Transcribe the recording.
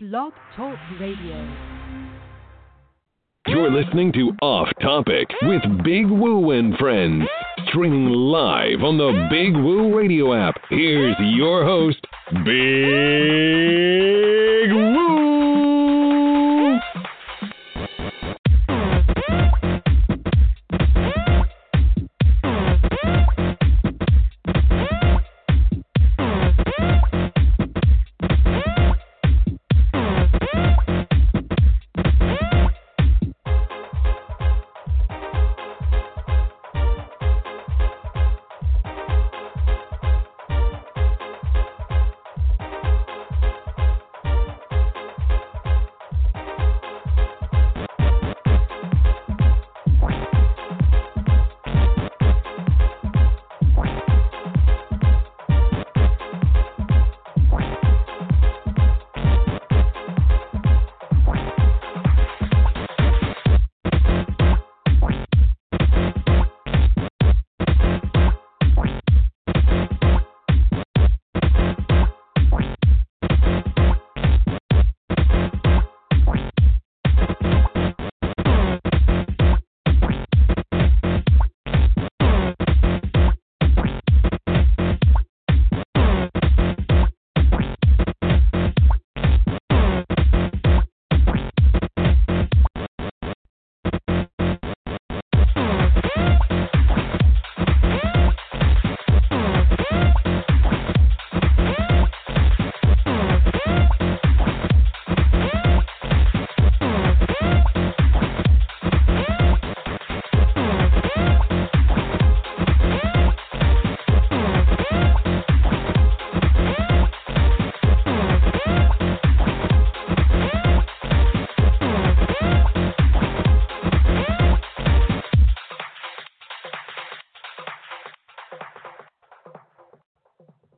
Blog Talk Radio. You're listening to Off Topic with Big Woo and Friends. Streaming live on the Big Woo Radio app. Here's your host, Big